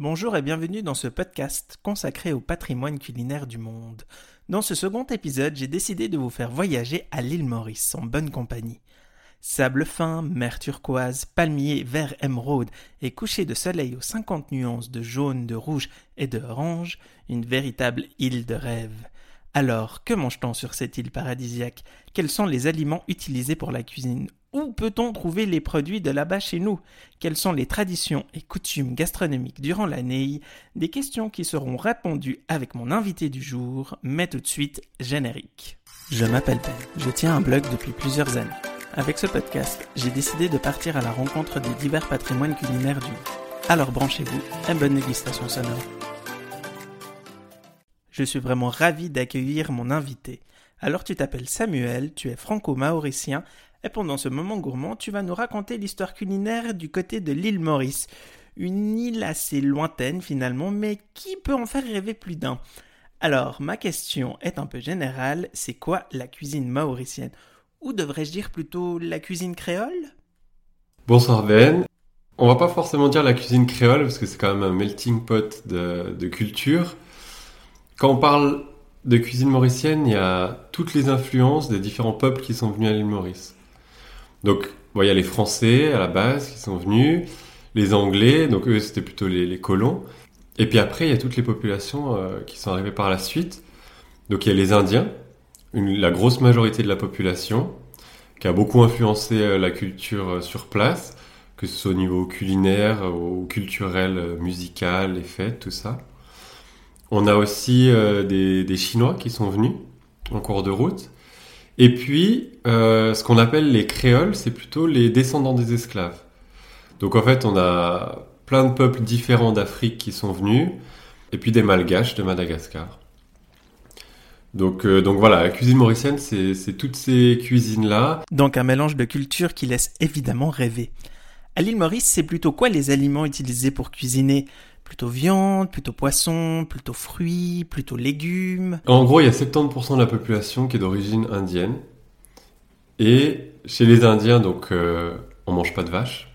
Bonjour et bienvenue dans ce podcast consacré au patrimoine culinaire du monde. Dans ce second épisode, j'ai décidé de vous faire voyager à l'île Maurice en bonne compagnie. Sable fin, mer turquoise, palmiers, vert émeraude et coucher de soleil aux cinquante nuances de jaune, de rouge et de orange, une véritable île de rêve. Alors, que mange-t-on sur cette île paradisiaque? Quels sont les aliments utilisés pour la cuisine? Où peut-on trouver les produits de là-bas chez nous? Quelles sont les traditions et coutumes gastronomiques durant l'année Des questions qui seront répondues avec mon invité du jour, mais tout de suite, générique. Je m'appelle Ben, je tiens un blog depuis plusieurs années. Avec ce podcast, j'ai décidé de partir à la rencontre des divers patrimoines culinaires du monde. Alors branchez-vous et bonne dégustation sonore. Je suis vraiment ravi d'accueillir mon invité. Alors tu t'appelles Samuel, tu es franco-mauricien, et pendant ce moment gourmand, tu vas nous raconter l'histoire culinaire du côté de l'île Maurice. Une île assez lointaine finalement, mais qui peut en faire rêver plus d'un Alors, ma question est un peu générale, c'est quoi la cuisine mauricienne Ou devrais-je dire plutôt la cuisine créole? Bonsoir Ben. On va pas forcément dire la cuisine créole parce que c'est quand même un melting pot de, de culture. Quand on parle de cuisine mauricienne, il y a toutes les influences des différents peuples qui sont venus à l'île Maurice. Donc, il y a les Français à la base qui sont venus, les Anglais, donc eux c'était plutôt les, colons. Et puis après, il y a toutes les populations euh, qui sont arrivées par la suite. Donc il y a les Indiens, la grosse majorité de la population, qui a beaucoup influencé euh, la culture euh, sur place, que ce soit au niveau culinaire, ou culturel, musical, les fêtes, tout ça. On a aussi euh, des, Chinois qui sont venus en cours de route. Et puis, euh, ce qu'on appelle les créoles, c'est plutôt les descendants des esclaves. Donc en fait, on a plein de peuples différents d'Afrique qui sont venus, et puis des malgaches de Madagascar. Donc, euh, donc voilà, la cuisine mauricienne, c'est toutes ces cuisines-là. Donc un mélange de cultures qui laisse évidemment rêver. À l'île Maurice, c'est plutôt quoi les aliments utilisés pour cuisiner? Plutôt viande, plutôt poisson, plutôt fruits, plutôt légumes En gros, il y a 70% de la population qui est d'origine indienne. Et chez les Indiens, donc, euh, on mange pas de vache,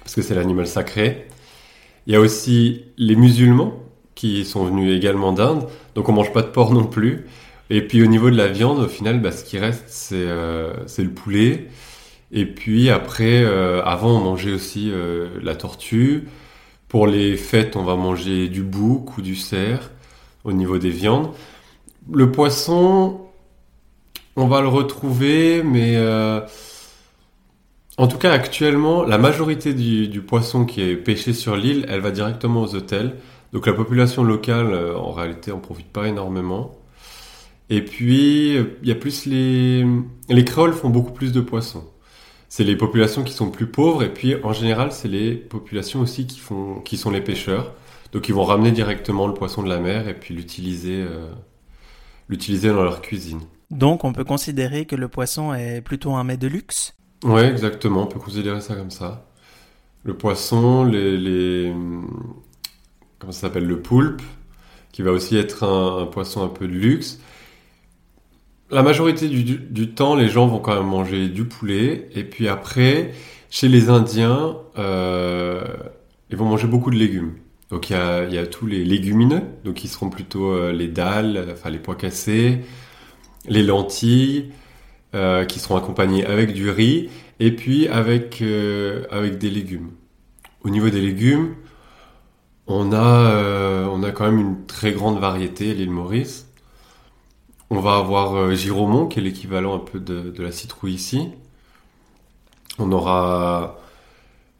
parce que c'est l'animal sacré. Il y a aussi les musulmans qui sont venus également d'Inde, donc on mange pas de porc non plus. Et puis au niveau de la viande, au final, bah, ce qui reste, c'est euh, le poulet. Et puis après, euh, avant, on mangeait aussi euh, la tortue. Pour les fêtes, on va manger du bouc ou du cerf au niveau des viandes. Le poisson, on va le retrouver, mais euh, en tout cas actuellement, la majorité du, poisson qui est pêché sur l'île, elle va directement aux hôtels. Donc la population locale, euh, en réalité, en profite pas énormément. Et puis, il y a plus les... Les créoles font beaucoup plus de poissons c'est les populations qui sont plus pauvres et puis en général c'est les populations aussi qui font qui sont les pêcheurs. Donc ils vont ramener directement le poisson de la mer et puis l'utiliser euh, l'utiliser dans leur cuisine. Donc on peut considérer que le poisson est plutôt un mets de luxe? Oui, exactement, on peut considérer ça comme ça. Le poisson, les, les comment ça s'appelle? Le poulpe qui va aussi être un poisson un peu de luxe la majorité du, temps, les gens vont quand même manger du poulet. Et puis après, chez les Indiens, euh, ils vont manger beaucoup de légumes. Donc il y a, y a, tous les légumineux, donc qui seront plutôt euh, les dalles, enfin les pois cassés, les lentilles, euh, qui seront accompagnés avec du riz, et puis avec, avec des légumes. Au niveau des légumes, on a, on a quand même une très grande variété à l'île Maurice. On va avoir euh, Giromont, qui est l'équivalent un peu de, la citrouille ici. On aura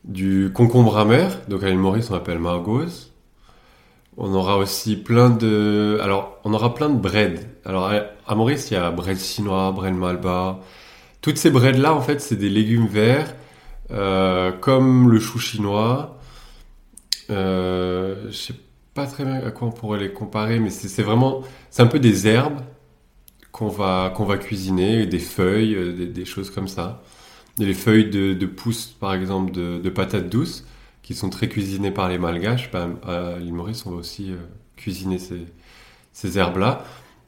du concombre amer, donc à l'île Maurice on appelle Margose. On aura aussi plein de... Alors, on aura plein de bread. Alors, à Maurice, il y a bread chinois, bread malba. Toutes ces breads-là, en fait, c'est des légumes verts, euh, comme le chou chinois. Euh, je sais pas très bien à quoi on pourrait les comparer, mais c'est vraiment... C'est un peu des herbes qu'on va, va cuisiner, des feuilles, euh, des, choses comme ça. les feuilles de, de pousses, par exemple, de, patates douces, qui sont très cuisinées par les malgaches. Bah, à l'île Maurice, on va aussi euh, cuisiner ces, ces herbes-là.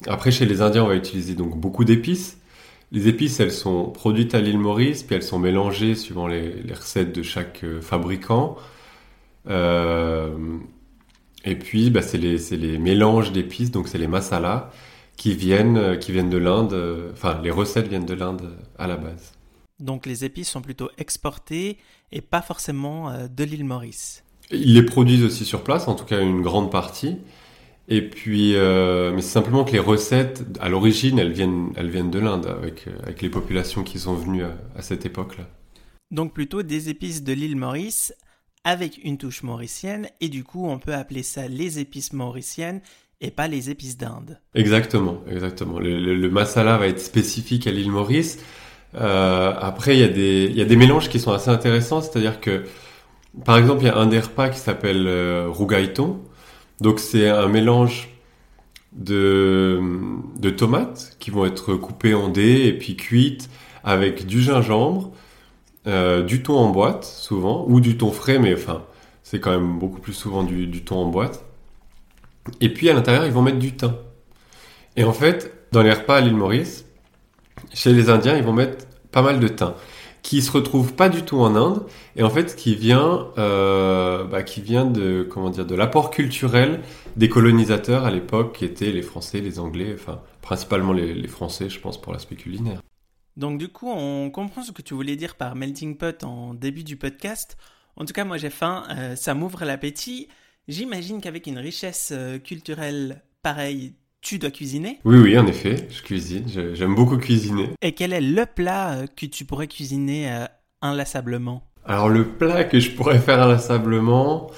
Après, chez les Indiens, on va utiliser donc beaucoup d'épices. Les épices, elles sont produites à l'île Maurice, puis elles sont mélangées suivant les, recettes de chaque euh, fabricant. Et puis, bah, c'est les, les, mélanges d'épices, donc c'est les masalas qui viennent, qui viennent de l'Inde. Enfin, les recettes viennent de l'Inde à la base. Donc les épices sont plutôt exportées et pas forcément de l'île Maurice. Ils les produisent aussi sur place, en tout cas une grande partie. Et puis, euh, mais c'est simplement que les recettes, à l'origine, elles viennent, elles viennent de l'Inde, avec, euh, avec les populations qui sont venues à, cette époque-là. Donc plutôt des épices de l'île Maurice avec une touche mauricienne, et du coup on peut appeler ça les épices mauriciennes et pas les épices d'Inde. Exactement, exactement. Le, masala va être spécifique à l'île Maurice. Euh, après, il y, a des, mélanges qui sont assez intéressants, c'est-à-dire que, par exemple, il y a un des repas qui s'appelle euh, rougaïton, donc c'est un mélange de, tomates qui vont être coupées en dés et puis cuites avec du gingembre, euh, du thon en boîte souvent, ou du thon frais, mais enfin c'est quand même beaucoup plus souvent du thon en boîte. Et puis à l'intérieur ils vont mettre du thym. Et en fait, dans les repas à l'île Maurice, chez les Indiens, ils vont mettre pas mal de thym qui se retrouve pas du tout en Inde et en fait qui vient euh, bah, qui vient de comment dire de l'apport culturel des colonisateurs à l'époque qui étaient les Français, les Anglais, enfin principalement les, Français, je pense pour l'aspect culinaire. Donc du coup, on comprend ce que tu voulais dire par melting pot en début du podcast. En tout cas, moi j'ai faim, euh, ça m'ouvre l'appétit. J'imagine qu'avec une richesse euh, culturelle pareille, tu dois cuisiner Oui, oui, en effet, je cuisine. J'aime beaucoup cuisiner. Et quel est le plat euh, que tu pourrais cuisiner euh, inlassablement? Alors le plat que je pourrais faire inlassablement,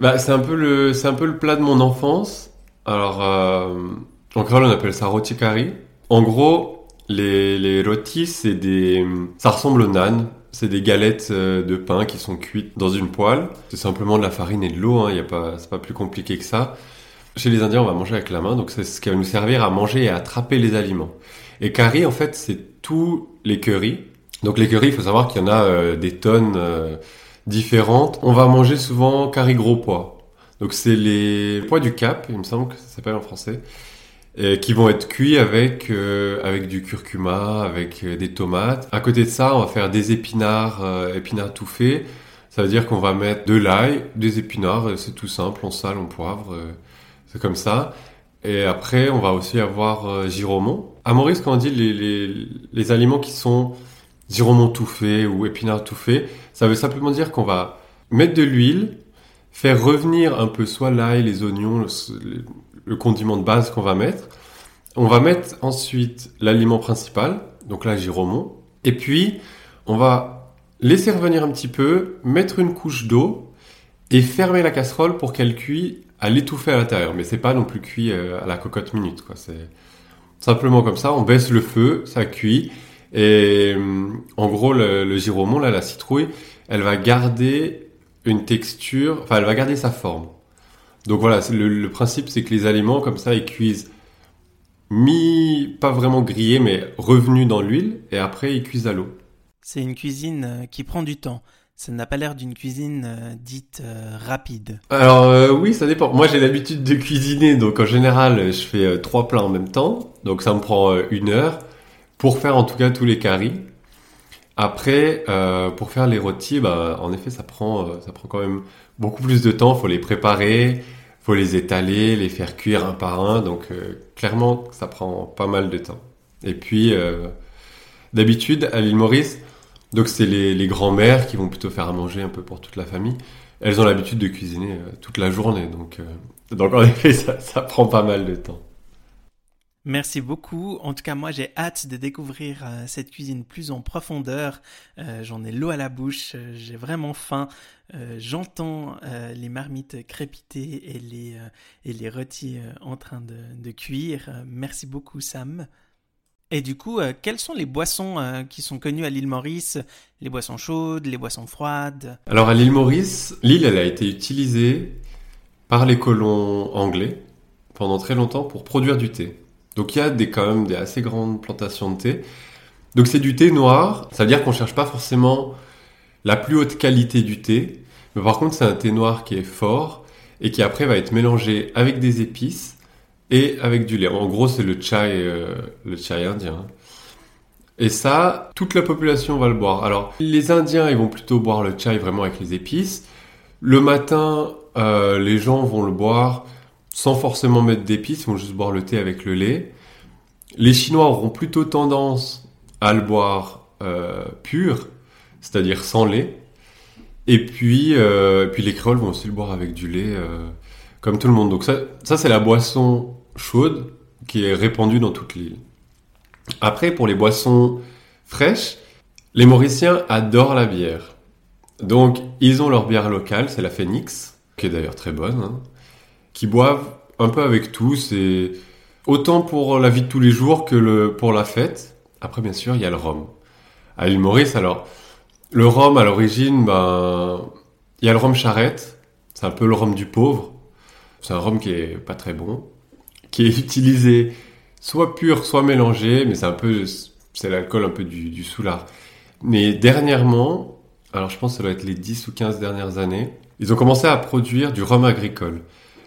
bah, c'est un peu le, un peu le plat de mon enfance. Alors euh, en créole on appelle ça roti curry. En gros, les, les rotis, c'est des, ça ressemble au nan. C'est des galettes de pain qui sont cuites dans une poêle. C'est simplement de la farine et de l'eau. Hein. Pas, c'est pas plus compliqué que ça. Chez les Indiens, on va manger avec la main, donc c'est ce qui va nous servir à manger et à attraper les aliments. Et curry, en fait, c'est tous les curries. Donc les curries, il faut savoir qu'il y en a euh, des tonnes euh, différentes. On va manger souvent curry gros pois. Donc c'est les pois du Cap, il me semble que ça s'appelle en français, et qui vont être cuits avec euh, avec du curcuma, avec des tomates. À côté de ça, on va faire des épinards, épinards tout faits. Ça veut dire qu'on va mettre de l'ail, des épinards, c'est tout simple, on sale, on poivre. C'est comme ça. Et après, on va aussi avoir euh, giromon. À Maurice, quand on dit les, les, les aliments qui sont giromon tout fait ou épinards tout fait, ça veut simplement dire qu'on va mettre de l'huile, faire revenir un peu soit l'ail, les oignons, le, condiment de base qu'on va mettre. On va mettre ensuite l'aliment principal, donc là giromon. Et puis, on va laisser revenir un petit peu, mettre une couche d'eau et fermer la casserole pour qu'elle cuise à l'étouffer à l'intérieur, mais c'est pas non plus cuit euh, à la cocotte minute. Quoi. C'est simplement comme ça, on baisse le feu, ça cuit, et euh, en gros le, le la citrouille, elle va garder une texture, enfin elle va garder sa forme. Donc voilà, le, le principe c'est que les aliments comme ça, ils cuisent mi, pas vraiment grillés, mais revenus dans l'huile, et après ils cuisent à l'eau. C'est une cuisine euh, qui prend du temps. Ça n'a pas l'air d'une cuisine euh, dite euh, rapide. Alors euh, oui, ça dépend. Moi j'ai l'habitude de cuisiner, donc en général je fais trois plats en même temps, donc ça me prend une heure pour faire en tout cas tous les caries. Après, pour faire les rôtis, bah, en effet ça prend, ça prend quand même beaucoup plus de temps. Faut les préparer, faut les étaler, les faire cuire un par un, donc clairement ça prend pas mal de temps. Et puis d'habitude à l'île Maurice donc c'est les, les grands-mères qui vont plutôt faire à manger un peu pour toute la famille. Elles ont l'habitude de cuisiner euh, toute la journée, donc, euh, donc en effet ça, ça prend pas mal de temps. Merci beaucoup. En tout cas, moi, j'ai hâte de découvrir euh, cette cuisine plus en profondeur. J'en ai l'eau à la bouche, j'ai vraiment faim. J'entends les marmites crépiter et les, et rôtis en train de, de cuire. merci beaucoup, Sam. Et du coup, euh, quelles sont les boissons euh, qui sont connues à l'île Maurice? Les boissons chaudes, les boissons froides? Alors à l'île Maurice, l'île, elle a été utilisée par les colons anglais pendant très longtemps pour produire du thé. Donc il y a des, quand même des assez grandes plantations de thé. Donc c'est du thé noir, ça veut dire qu'on cherche pas forcément la plus haute qualité du thé, mais par contre c'est un thé noir qui est fort et qui après va être mélangé avec des épices et avec du lait. En gros, c'est le chai, euh, le chai indien. Et ça, toute la population va le boire. Alors, les Indiens, ils vont plutôt boire le chai vraiment avec les épices. Le matin, euh, les gens vont le boire sans forcément mettre d'épices, ils vont juste boire le thé avec le lait. Les Chinois auront plutôt tendance à le boire euh, pur, c'est-à-dire sans lait. Et puis, euh, puis les créoles vont aussi le boire avec du lait, euh, comme tout le monde. Donc ça, ça c'est la boisson chaude qui est répandue dans toute l'île. Après, pour les boissons fraîches, les Mauriciens adorent la bière. Donc, ils ont leur bière locale, c'est la Phoenix, qui est d'ailleurs très bonne, hein, qui boivent un peu avec tout. C'est autant pour la vie de tous les jours que pour la fête. Après, bien sûr, il y a le rhum. À l'île Maurice, alors, le rhum, à l'origine, ben, il y a le rhum charrette. C'est un peu le rhum du pauvre. C'est un rhum qui est pas très bon, qui est utilisé soit pur, soit mélangé, mais c'est un peu, c'est l'alcool un peu du, du soulard. Mais dernièrement, alors je pense que ça doit être les 10 ou 15 dernières années, ils ont commencé à produire du rhum agricole.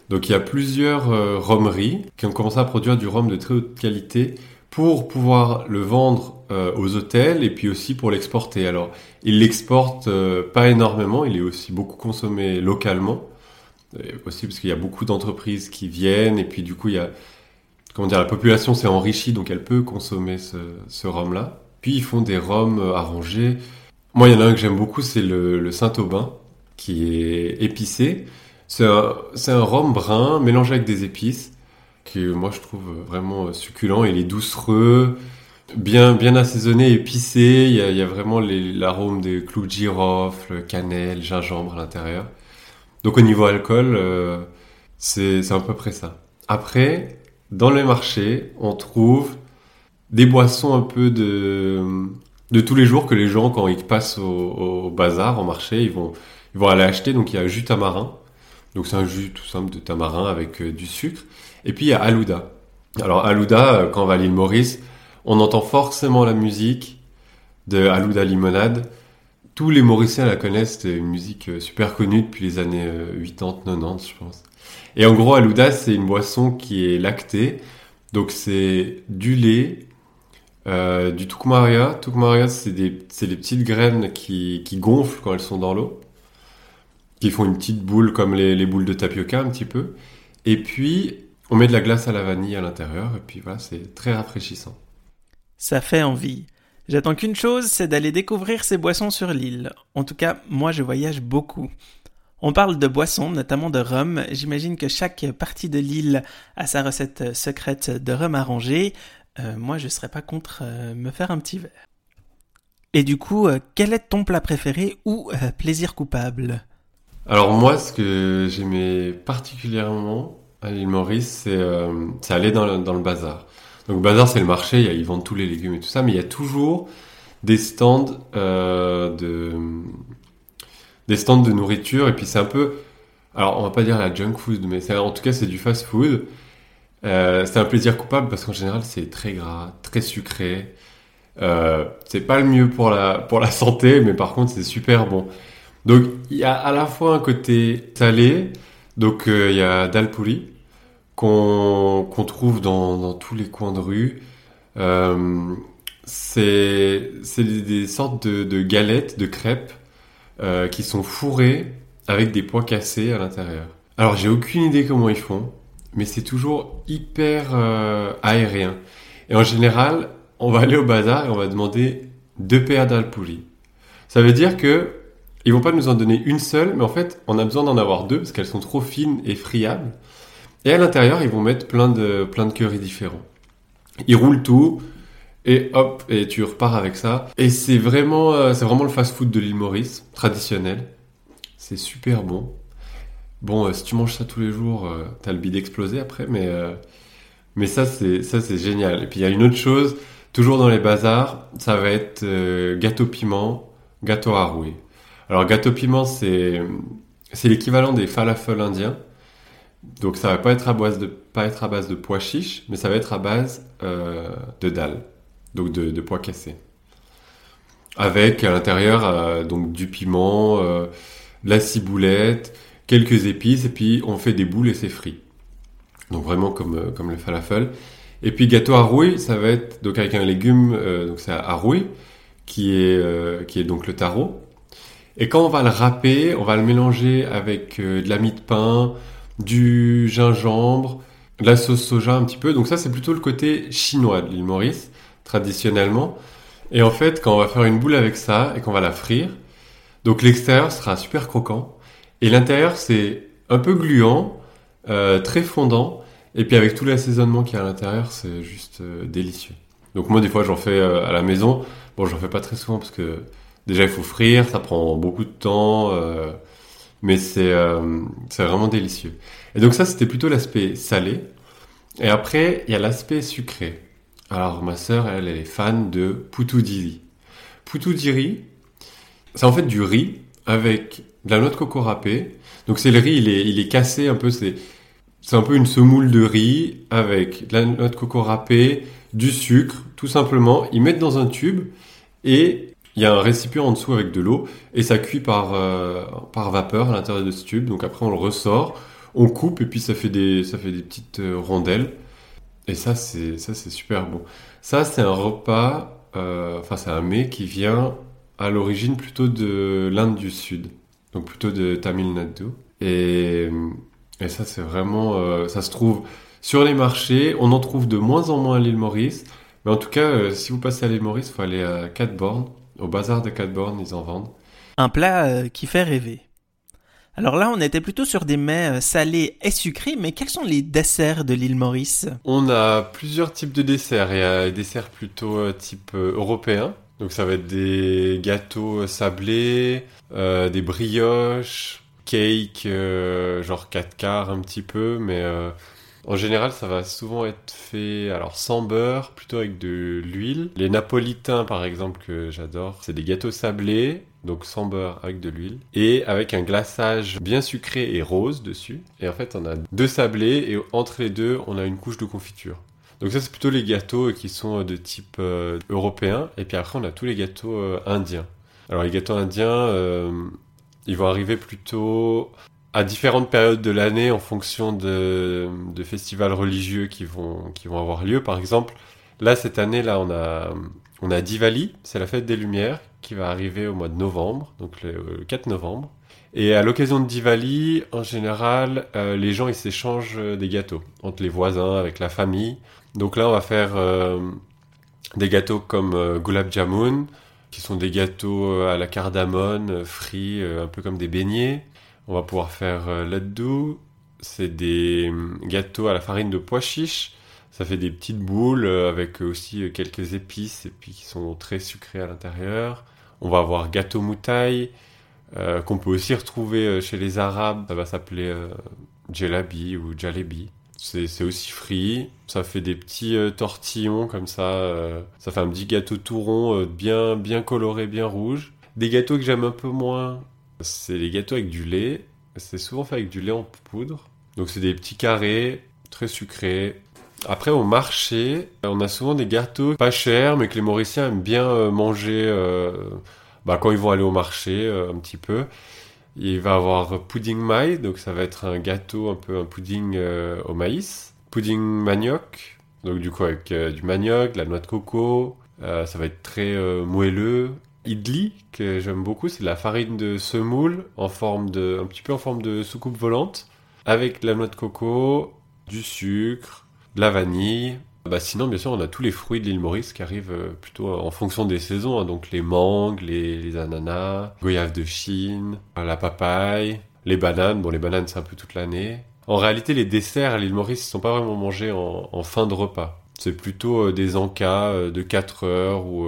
Donc il y a plusieurs euh, rhumeries qui ont commencé à produire du rhum de très haute qualité pour pouvoir le vendre euh, aux hôtels et puis aussi pour l'exporter. Alors ils l'exportent euh, pas énormément, il est aussi beaucoup consommé localement, aussi parce qu'il y a beaucoup d'entreprises qui viennent et puis du coup il la population s'est enrichie donc elle peut consommer ce, rhum là. Puis ils font des rhums arrangés. Moi il y en a un que j'aime beaucoup c'est le, le Saint-Aubin qui est épicé. C'est un, c'est un rhum brun mélangé avec des épices que moi je trouve vraiment succulent. Il est doucereux, bien, bien assaisonné, épicé. Il y a, il y a vraiment l'arôme des clous de girofle, cannelle, gingembre à l'intérieur. Donc au niveau alcool, euh, c'est c'est à peu près ça. Après, dans les marchés, on trouve des boissons un peu de, de tous les jours que les gens, quand ils passent au, au bazar, au marché, ils vont, ils vont aller acheter. Donc il y a jus tamarin. Donc c'est un jus tout simple de tamarin avec euh, du sucre. Et puis il y a Alouda. Alors Alouda, euh, quand on va à l'île Maurice, on entend forcément la musique de Alouda Limonade. Tous les Mauriciens la connaissent, c'est une musique euh, super connue depuis les années euh, 80, 90 je pense. Et en gros Alouda c'est une boisson qui est lactée. Donc c'est du lait, du tukmaria. Tukmaria c'est des, des petites graines qui, qui gonflent quand elles sont dans l'eau qui font une petite boule comme les, les boules de tapioca un petit peu. Et puis, on met de la glace à la vanille à l'intérieur, et puis voilà, c'est très rafraîchissant. Ça fait envie. J'attends qu'une chose, c'est d'aller découvrir ces boissons sur l'île. En tout cas, moi je voyage beaucoup. On parle de boissons, notamment de rhum. J'imagine que chaque partie de l'île a sa recette secrète de rhum arrangé. Euh, moi, je serais pas contre euh, me faire un petit verre. Et du coup, euh, quel est ton plat préféré ou plaisir coupable? Alors moi, ce que j'aimais particulièrement à l'île Maurice, c'est euh, aller dans le, bazar. Donc le bazar, c'est le marché, y a- ils vendent tous les légumes et tout ça, mais il y a toujours des stands euh, de des stands de nourriture, et puis c'est un peu, alors on va pas dire la junk food, mais en tout cas c'est du fast food. Euh, c'est un plaisir coupable parce qu'en général c'est très gras, très sucré. Euh, c'est pas le mieux pour la pour la santé, mais par contre c'est super bon. Donc il y a à la fois un côté salé, donc euh, il y a dal qu'on trouve dans, tous les coins de rue. Euh, c'est des, sortes de, galettes, de crêpes euh, qui sont fourrées avec des pois cassés à l'intérieur. Alors j'ai aucune idée comment ils font, mais c'est toujours hyper aérien. Et en général, on va aller au bazar et on va demander deux paires dal. Ça veut dire que ils vont pas nous en donner une seule, mais en fait, on a besoin d'en avoir deux parce qu'elles sont trop fines et friables. Et à l'intérieur, ils vont mettre plein de, plein de currys différents. Ils roulent tout, et hop, et tu repars avec ça. Et c'est vraiment, euh, c'est vraiment le fast-food de l'île Maurice, traditionnel. C'est super bon. Bon, euh, si tu manges ça tous les jours, euh, t'as le bide explosé après, mais, mais ça, c'est, ça, c'est génial. Et puis, il y a une autre chose, toujours dans les bazars, ça va être gâteau piment, gâteau haroué. Alors, gâteau piment, c'est, c'est l'équivalent des falafels indiens. Donc, ça va pas être à base de, pas être à base de pois chiches, mais ça va être à base euh, de dalles, donc de, de pois cassés. Avec à l'intérieur euh, donc du piment, euh, de la ciboulette, quelques épices, et puis on fait des boules et c'est frit. Donc vraiment comme, comme le falafel. Et puis gâteau à rouille, ça va être donc avec un légume, donc c'est à rouille, qui est, qui est donc le taro. Et quand on va le râper, on va le mélanger avec euh, de la mie de pain, du gingembre, de la sauce soja un petit peu. Donc ça, c'est plutôt le côté chinois de l'île Maurice, traditionnellement. Et en fait, quand on va faire une boule avec ça et qu'on va la frire, donc l'extérieur sera super croquant et l'intérieur c'est un peu gluant, euh, très fondant. Et puis avec tout l'assaisonnement qu'il y a à l'intérieur, c'est juste euh, délicieux. Donc moi des fois j'en fais euh, à la maison. Bon, j'en fais pas très souvent parce que déjà il faut frire, ça prend beaucoup de temps, euh, mais c'est euh, vraiment délicieux. Et donc ça c'était plutôt l'aspect salé. Et après il y a l'aspect sucré. Alors ma sœur elle, elle est fan de poutoudiri. Poutoudiri, c'est en fait du riz avec de la noix de coco râpée. Donc c'est le riz, il est, il est cassé un peu, c'est c'est un peu une semoule de riz avec de la noix de coco râpée, du sucre, tout simplement. Ils mettent dans un tube et il y a un récipient en dessous avec de l'eau et ça cuit par, euh, par vapeur à l'intérieur de ce tube. Donc après on le ressort, on coupe et puis ça fait des, ça fait des petites euh, rondelles. Et ça c'est, ça c'est super bon. Ça c'est un repas, euh, enfin c'est un mets qui vient à l'origine plutôt de l'Inde du Sud. Donc plutôt de Tamil Nadu. Et, et ça c'est vraiment, ça se trouve sur les marchés. On en trouve de moins en moins à l'île Maurice. Mais en tout cas, si vous passez à l'île Maurice, il faut aller à Catborn. Au bazar de Catborn, ils en vendent. Un plat euh, qui fait rêver. Alors là, on était plutôt sur des mets euh, salés et sucrés, mais quels sont les desserts de l'île Maurice? On a plusieurs types de desserts. Il y a des desserts plutôt euh, type européen. Donc ça va être des gâteaux sablés, euh, des brioches, cake, genre 4 quarts un petit peu, mais en général ça va souvent être fait alors sans beurre, plutôt avec de l'huile. Les napolitains par exemple que j'adore, c'est des gâteaux sablés, donc sans beurre avec de l'huile, et avec un glaçage bien sucré et rose dessus. Et en fait on a deux sablés et entre les deux on a une couche de confiture. Donc ça c'est plutôt les gâteaux qui sont de type euh, européen, et puis après on a tous les gâteaux euh, indiens. Alors les gâteaux indiens, euh, ils vont arriver plutôt à différentes périodes de l'année en fonction de, festivals religieux qui vont, avoir lieu. Par exemple, là cette année là on a, on Diwali, c'est la fête des Lumières qui va arriver au mois de novembre, donc le, le 4 novembre. Et à l'occasion de Diwali, en général, euh, les gens ils s'échangent des gâteaux entre les voisins, avec la famille. Donc là, on va faire euh, des gâteaux comme euh, gulab jamun, qui sont des gâteaux à la cardamone, frits, un peu comme des beignets. On va pouvoir faire euh, c'est des hum, gâteaux à la farine de pois chiche. Ça fait des petites boules euh, avec aussi euh, quelques épices et puis qui sont très sucrées à l'intérieur. On va avoir gâteau moutaille, euh, qu'on peut aussi retrouver euh, chez les Arabes. Ça va s'appeler euh, ou jalebi. C'est aussi frit. Ça fait des petits tortillons comme ça. ça fait un petit gâteau tout rond, bien, bien coloré, bien rouge. Des gâteaux que j'aime un peu moins, c'est les gâteaux avec du lait. C'est souvent fait avec du lait en poudre. Donc c'est des petits carrés, très sucrés. Après au marché, on a souvent des gâteaux pas chers, mais que les Mauriciens aiment bien euh, manger euh, bah, quand ils vont aller au marché euh, un petit peu. Il va avoir pudding maï, donc ça va être un gâteau un peu un pudding au maïs. Pudding manioc, donc du coup avec du manioc, de la noix de coco. Ça va être très moelleux. Idli, que j'aime beaucoup, c'est de la farine de semoule en forme de, un petit peu en forme de soucoupe volante, avec de la noix de coco, du sucre, de la vanille. Bah sinon, bien sûr, on a tous les fruits de l'île Maurice qui arrivent euh, plutôt en fonction des saisons, hein. donc les mangues, les, ananas, goyave de Chine, la papaye, les bananes. Bon, les bananes, c'est un peu toute l'année. En réalité, les desserts à l'île Maurice ne sont pas vraiment mangés en, fin de repas. C'est plutôt euh, des encas euh, de 4 heures ou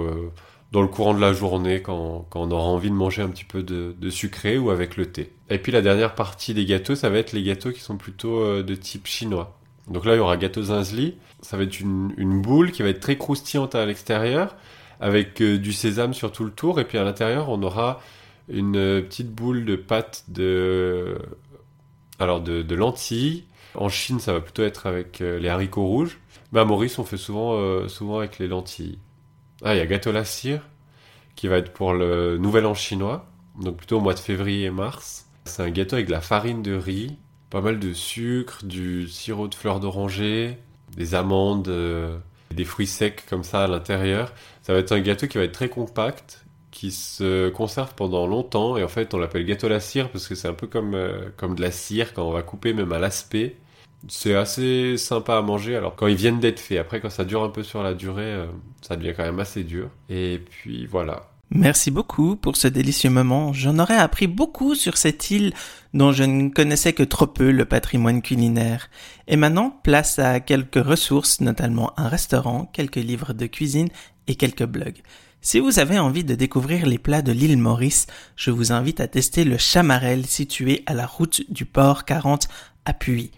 dans le courant de la journée quand, on aura envie de manger un petit peu de, sucré ou avec le thé. Et puis la dernière partie des gâteaux, ça va être les gâteaux qui sont plutôt euh, de type chinois. Donc là, il y aura gâteau zinzli. Ça va être une, boule qui va être très croustillante à l'extérieur, avec euh, du sésame sur tout le tour. Et puis à l'intérieur, on aura une euh, petite boule de pâte de, alors de, de lentilles. En Chine, ça va plutôt être avec les haricots rouges. Mais à Maurice, on fait souvent, souvent avec les lentilles. Ah, il y a gâteau la cire, qui va être pour le nouvel an chinois, donc plutôt au mois de février et mars. C'est un gâteau avec de la farine de riz, pas mal de sucre, du sirop de fleurs d'oranger, des amandes, euh, des fruits secs comme ça à l'intérieur. Ça va être un gâteau qui va être très compact qui se conserve pendant longtemps et en fait on l'appelle gâteau la cire parce que c'est un peu comme, euh, comme de la cire quand on va couper même à l'aspect. C'est assez sympa à manger alors quand ils viennent d'être faits. Après quand ça dure un peu sur la durée, euh, ça devient quand même assez dur. Et puis voilà. Merci beaucoup pour ce délicieux moment. J'en aurais appris beaucoup sur cette île dont je ne connaissais que trop peu le patrimoine culinaire. Et maintenant, place à quelques ressources, notamment un restaurant, quelques livres de cuisine et quelques blogs. Si vous avez envie de découvrir les plats de l'île Maurice, je vous invite à tester le Chamarel situé à la route du port 40 à Puy.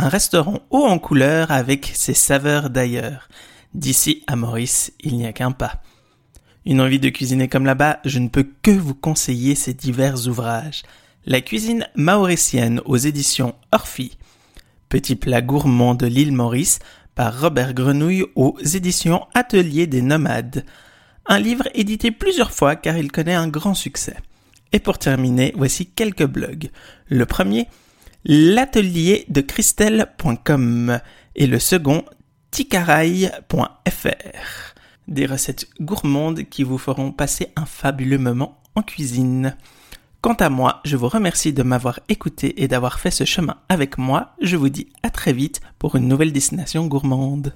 Un restaurant haut en couleur avec ses saveurs d'ailleurs. D'ici à Maurice, il n'y a qu'un pas. Une envie de cuisiner comme là-bas, je ne peux que vous conseiller ces divers ouvrages. La cuisine mauricienne aux éditions Orphy. Petit plat gourmand de l'île Maurice par Robert Grenouille aux éditions Atelier des Nomades. Un livre édité plusieurs fois car il connaît un grand succès. Et pour terminer, voici quelques blogs. Le premier, l'atelier et le second, ticaraille.fr des recettes gourmandes qui vous feront passer un fabuleux moment en cuisine. Quant à moi, je vous remercie de m'avoir écouté et d'avoir fait ce chemin avec moi. Je vous dis à très vite pour une nouvelle destination gourmande.